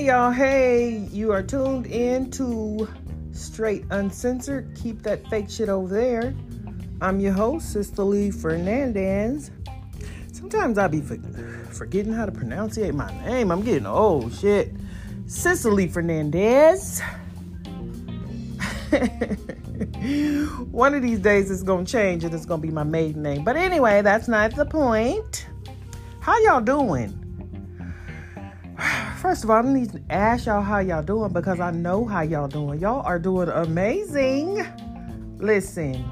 Hey, y'all. Hey, you are tuned in to Straight Uncensored. Keep that fake shit over there. I'm your host, Sister Lee Fernandez. Sometimes I be forgetting how to pronounce my name. I'm getting old shit. Cecily Fernandez. One of these days it's gonna change and it's gonna be my maiden name. But anyway, that's not the point. How y'all doing? First of all, I need to ask y'all how y'all doing because I know how y'all doing. Y'all are doing amazing. Listen,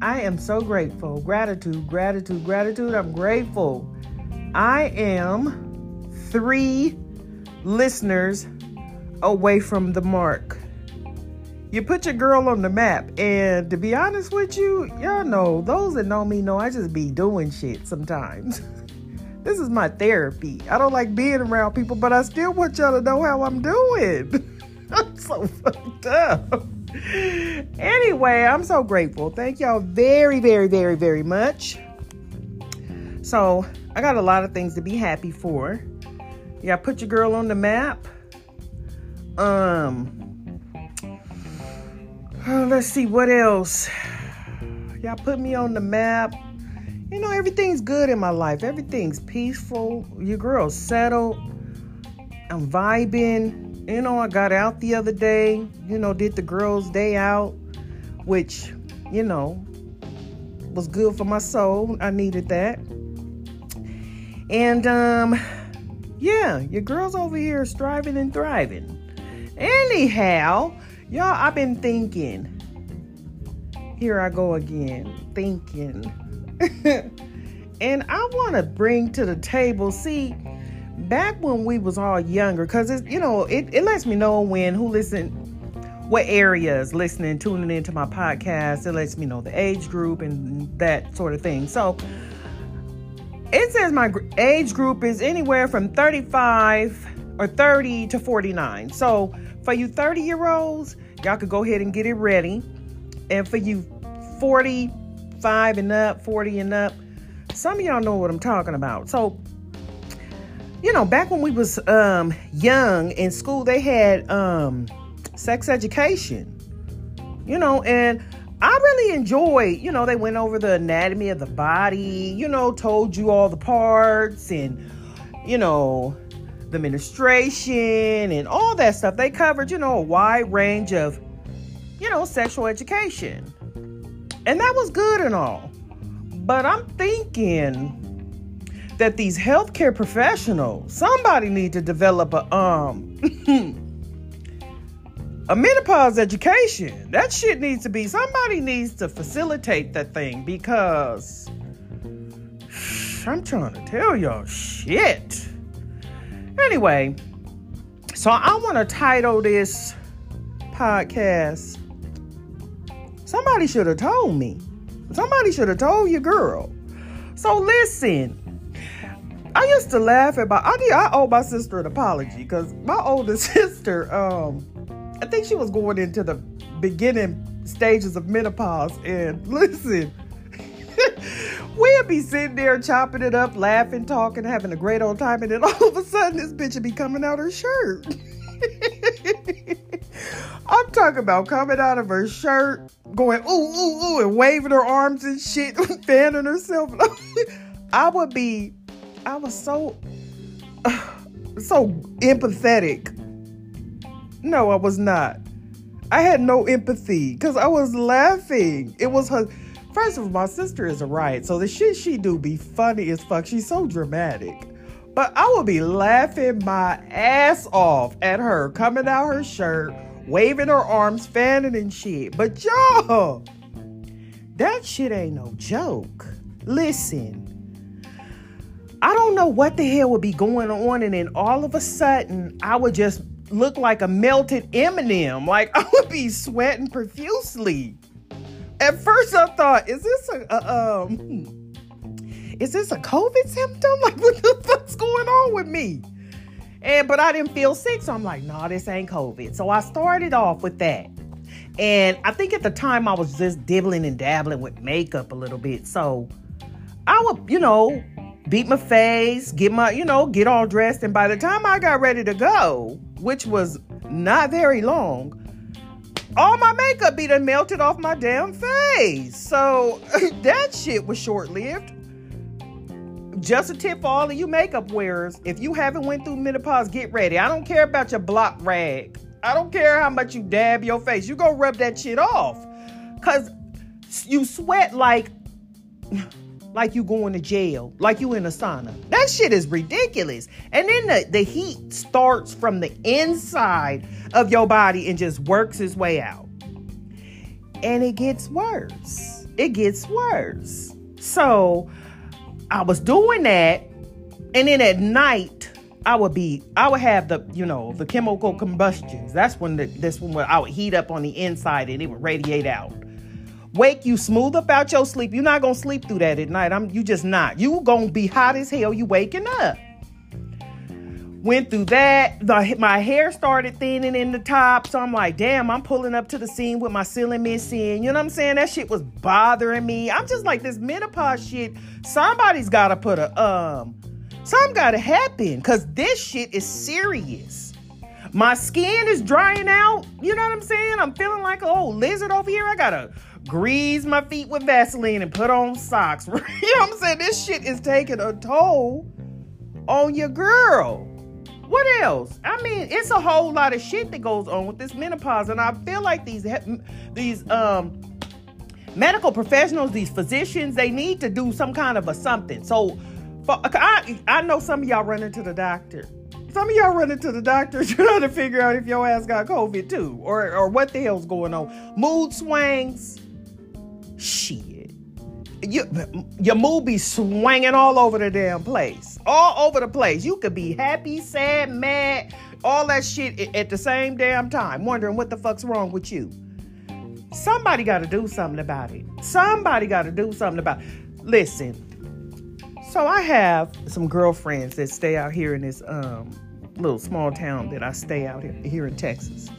I am so grateful. Gratitude, gratitude, gratitude. I'm grateful. I am three listeners away from the mark. You put your girl on the map, and to be honest with you, y'all know those that know me know I just be doing shit sometimes. this is my therapy. I don't like being around people, but I still want y'all to know how I'm doing. I'm so fucked up. Anyway, I'm so grateful. Thank y'all very, very, very, very much. So, I got a lot of things to be happy for. Yeah, put your girl on the map. Um, let's see what else. Y'all put me on the map. You know, everything's good in my life. Everything's peaceful. Your girl's settled. I'm vibing. You know, I got out the other day. You know, did the girls' day out, which, you know, was good for my soul. I needed that. And um, yeah, your girl's over here striving and thriving. Anyhow, Y'all, I've been thinking. Here I go again, thinking. and I want to bring to the table, see, back when we was all younger, because it's, you know, it, it lets me know when, who listen, what areas listening, tuning into my podcast. It lets me know the age group and that sort of thing. So it says my age group is anywhere from 35 or 30 to 49. So for you 30 year olds, y'all could go ahead and get it ready. And for you 45 and up, 40 and up, some of y'all know what I'm talking about. So, you know, back when we was um, young in school, they had um, sex education. You know, and I really enjoyed, you know, they went over the anatomy of the body, you know, told you all the parts and, you know, the menstruation and all that stuff. They covered, you know, a wide range of, you know, sexual education. And that was good and all. But I'm thinking that these healthcare professionals, somebody need to develop a um a menopause education. That shit needs to be somebody needs to facilitate that thing because I'm trying to tell y'all shit. Anyway, so I want to title this podcast. Somebody should have told me. Somebody should have told your girl. So listen, I used to laugh about. I did. I owe my sister an apology because my older sister, um, I think she was going into the beginning stages of menopause. And listen, we'll be sitting there chopping it up, laughing, talking, having a great old time, and then all of a sudden this bitch will be coming out her shirt. I'm talking about coming out of her shirt, going ooh ooh ooh, and waving her arms and shit, fanning herself. I would be, I was so, so empathetic. No, I was not. I had no empathy because I was laughing. It was her First of all, my sister is a riot, so the shit she do be funny as fuck. She's so dramatic. But I would be laughing my ass off at her coming out her shirt, waving her arms, fanning and shit. But y'all, that shit ain't no joke. Listen, I don't know what the hell would be going on, and then all of a sudden, I would just look like a melted M&M. Like I would be sweating profusely. At first, I thought, is this a, a um, hmm, is this a COVID symptom? Like, what the fuck's going on with me? And but I didn't feel sick, so I'm like, nah, this ain't COVID. So I started off with that. And I think at the time I was just dibbling and dabbling with makeup a little bit. So I would, you know, beat my face, get my, you know, get all dressed. And by the time I got ready to go, which was not very long, all my makeup be done melted off my damn face. So that shit was short lived. Just a tip for all of you makeup wearers: if you haven't went through menopause, get ready. I don't care about your block rag. I don't care how much you dab your face. You go rub that shit off, cause you sweat like like you going to jail, like you in a sauna. That shit is ridiculous. And then the, the heat starts from the inside of your body and just works its way out. And it gets worse. It gets worse. So I was doing that, and then at night I would be, I would have the, you know, the chemical combustions. That's when the, this one I would heat up on the inside and it would radiate out. Wake you smooth up out your sleep. You're not gonna sleep through that at night. I'm you just not. You gonna be hot as hell. You waking up. Went through that. The, my hair started thinning in the top. So I'm like, damn, I'm pulling up to the scene with my ceiling missing. You know what I'm saying? That shit was bothering me. I'm just like, this menopause shit, somebody's gotta put a, um, something gotta happen. Cause this shit is serious. My skin is drying out. You know what I'm saying? I'm feeling like an old lizard over here. I gotta grease my feet with Vaseline and put on socks. you know what I'm saying? This shit is taking a toll on your girl. What else? I mean, it's a whole lot of shit that goes on with this menopause, and I feel like these these um medical professionals, these physicians, they need to do some kind of a something. So, for, I I know some of y'all running to the doctor. Some of y'all running to the doctor trying to figure out if your ass got COVID too, or or what the hell's going on. Mood swings. Shit you, your mood be swinging all over the damn place. All over the place. You could be happy, sad, mad, all that shit at the same damn time, wondering what the fuck's wrong with you. Somebody got to do something about it. Somebody got to do something about it. Listen, so I have some girlfriends that stay out here in this um, little small town that I stay out here, here in Texas.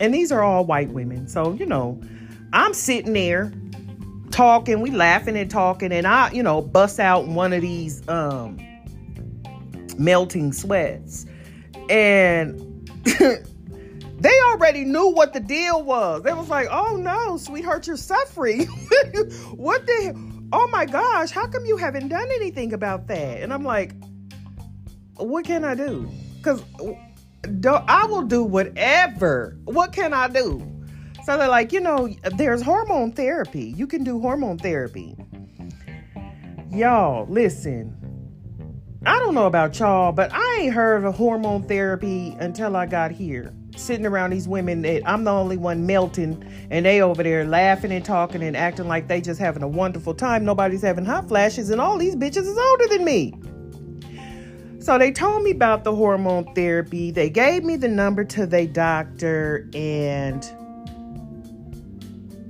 And these are all white women. So, you know, I'm sitting there talking, we laughing and talking, and I, you know, bust out one of these um melting sweats. And they already knew what the deal was. They was like, oh no, sweetheart, you're suffering. what the oh my gosh, how come you haven't done anything about that? And I'm like, what can I do? Because I will do whatever. What can I do? So they're like, you know, there's hormone therapy. You can do hormone therapy. Y'all, listen. I don't know about y'all, but I ain't heard of hormone therapy until I got here. Sitting around these women that I'm the only one melting, and they over there laughing and talking and acting like they just having a wonderful time. Nobody's having hot flashes, and all these bitches is older than me. So they told me about the hormone therapy. They gave me the number to the doctor, and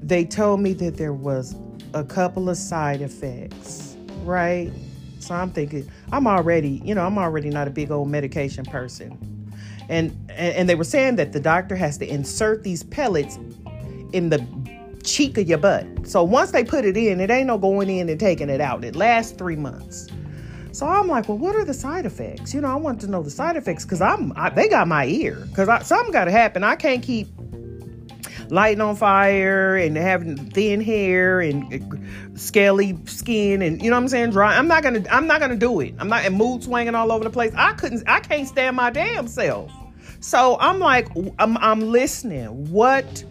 they told me that there was a couple of side effects, right? So I'm thinking, I'm already, you know, I'm already not a big old medication person. And, and they were saying that the doctor has to insert these pellets in the cheek of your butt. So once they put it in, it ain't no going in and taking it out. It lasts three months. So I'm like, well, what are the side effects? You know, I want to know the side effects because I'm I, they got my ear because something got to happen. I can't keep lighting on fire and having thin hair and scaly skin and you know what I'm saying? Dry. I'm not gonna I'm not gonna do it. I'm not in mood swinging all over the place. I couldn't I can't stand my damn self. So I'm like I'm, I'm listening. What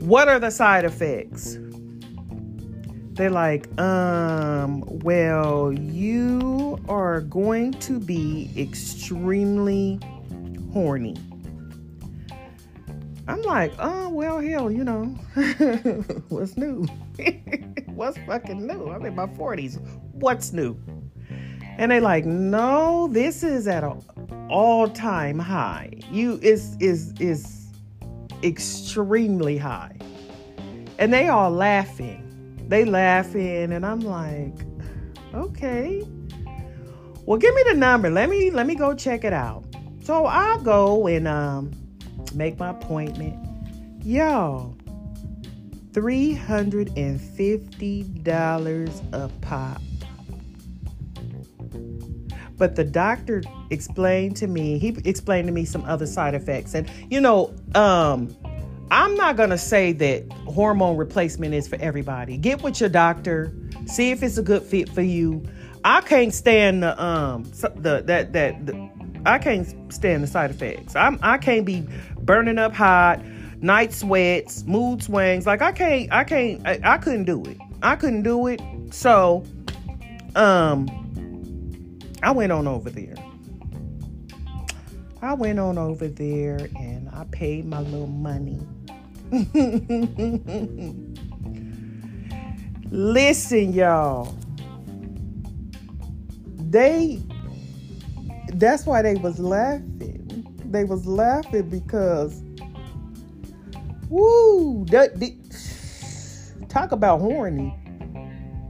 what are the side effects? They're like um well you are going to be extremely horny I'm like, oh, well, hell, you know, what's new? what's fucking new? I'm in my 40s. What's new? And they like, no, this is at an all-time high. You is is is extremely high. And they all laughing. They laughing, and I'm like, okay. Well, give me the number. Let me let me go check it out. So I'll go and um make my appointment. Y'all, $350 a pop. but the doctor explained to me, he explained to me some other side effects. And, you know, um, I'm not going to say that hormone replacement is for everybody. Get with your doctor, see if it's a good fit for you. I can't stand the um the that that the, I can't stand the side effects. I'm I can't be burning up hot, night sweats, mood swings. Like I can't I can't I, I couldn't do it. I couldn't do it. So um I went on over there. I went on over there and I paid my little money. Listen, y'all. They that's why they was laughing. They was laughing because woo, that, talk about horny.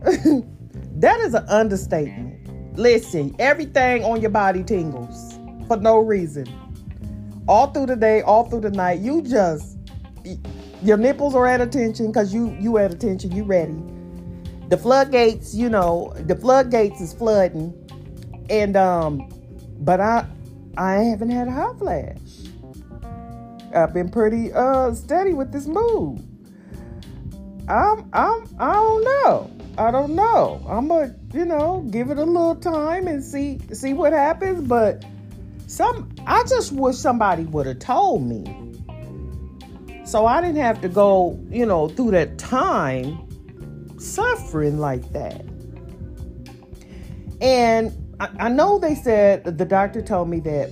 that is an understatement. Listen, everything on your body tingles for no reason. All through the day, all through the night, you just your nipples are at attention because you you at attention, you ready. The floodgates, you know, the floodgates is flooding, and um, but I I haven't had a hot flash. I've been pretty uh steady with this mood. I'm I'm I don't know. I don't know. I'm gonna, you know, give it a little time and see see what happens. But some, I just wish somebody would have told me, so I didn't have to go, you know, through that time suffering like that. And I, I know they said the doctor told me that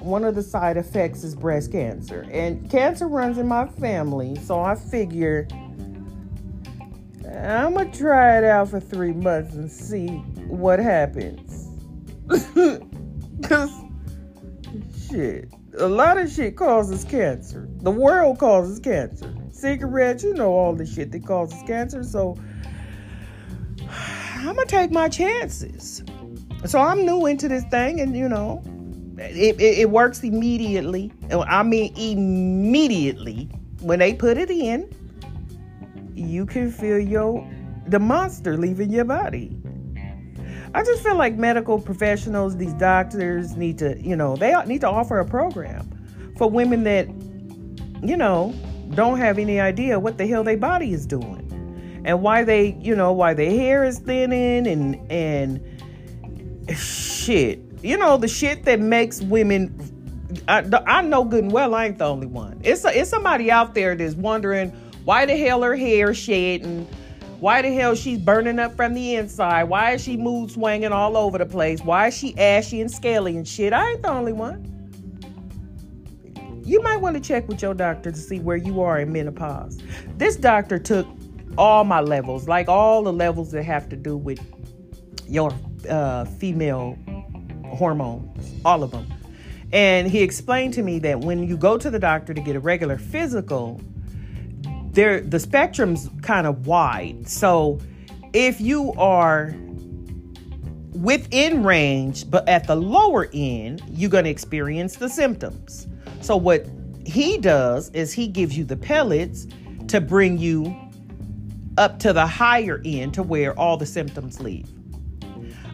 one of the side effects is breast cancer, and cancer runs in my family, so I figure I'm gonna try it out for three months and see what happens. Cause shit, a lot of shit causes cancer. The world causes cancer. Cigarettes, you know all the shit that causes cancer. So I'm gonna take my chances. So I'm new into this thing, and you know, it, it, it works immediately. I mean, immediately when they put it in you can feel your the monster leaving your body. I just feel like medical professionals, these doctors need to, you know, they need to offer a program for women that, you know, don't have any idea what the hell their body is doing and why they, you know, why their hair is thinning and and shit. You know, the shit that makes women I, I know good and well I ain't the only one. It's a, it's somebody out there that's wondering why the hell her hair shedding? Why the hell she's burning up from the inside? Why is she mood swinging all over the place? Why is she ashy and scaly and shit? I ain't the only one. You might want to check with your doctor to see where you are in menopause. This doctor took all my levels, like all the levels that have to do with your uh, female hormones, all of them. And he explained to me that when you go to the doctor to get a regular physical, there the spectrum's kind of wide. So if you are within range but at the lower end, you're going to experience the symptoms. So what he does is he gives you the pellets to bring you up to the higher end to where all the symptoms leave.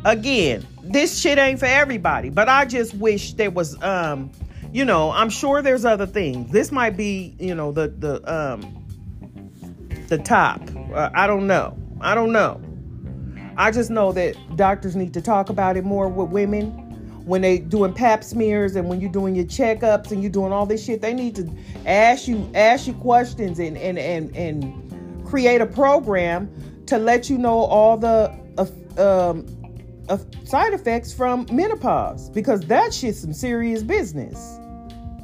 Again, this shit ain't for everybody, but I just wish there was um you know, I'm sure there's other things. This might be, you know, the the um the top. Uh, I don't know. I don't know. I just know that doctors need to talk about it more with women when they doing pap smears and when you're doing your checkups and you're doing all this shit. They need to ask you ask you questions and and and and create a program to let you know all the uh, um, side effects from menopause because that shit's some serious business.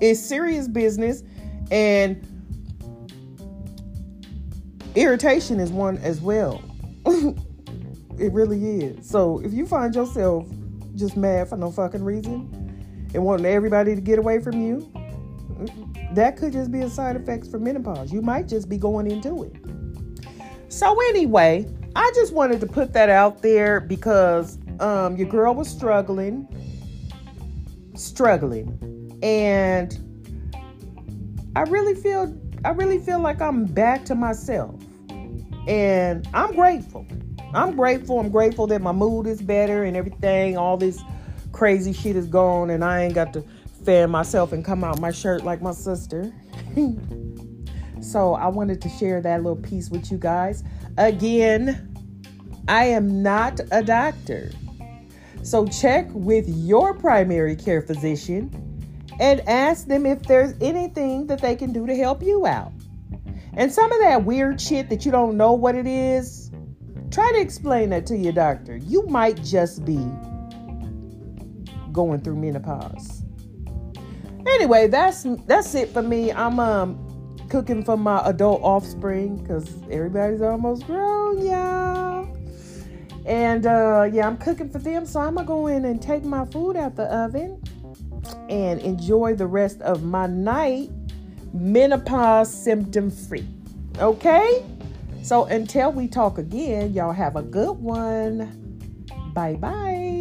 It's serious business and irritation is one as well. it really is. So if you find yourself just mad for no fucking reason and wanting everybody to get away from you, that could just be a side effect for menopause. You might just be going into it. So anyway, I just wanted to put that out there because um, your girl was struggling, struggling, and I really feel I really feel like I'm back to myself. And I'm grateful. I'm grateful. I'm grateful that my mood is better and everything. All this crazy shit is gone and I ain't got to fan myself and come out my shirt like my sister. so I wanted to share that little piece with you guys. Again, I am not a doctor. So check with your primary care physician and ask them if there's anything that they can do to help you out. And some of that weird shit that you don't know what it is, try to explain that to your doctor. You might just be going through menopause. Anyway, that's that's it for me. I'm um cooking for my adult offspring because everybody's almost grown, y'all. And uh, yeah, I'm cooking for them, so I'm gonna go in and take my food out the oven and enjoy the rest of my night menopause symptom free. Okay? So until we talk again, y'all have a good one. Bye bye.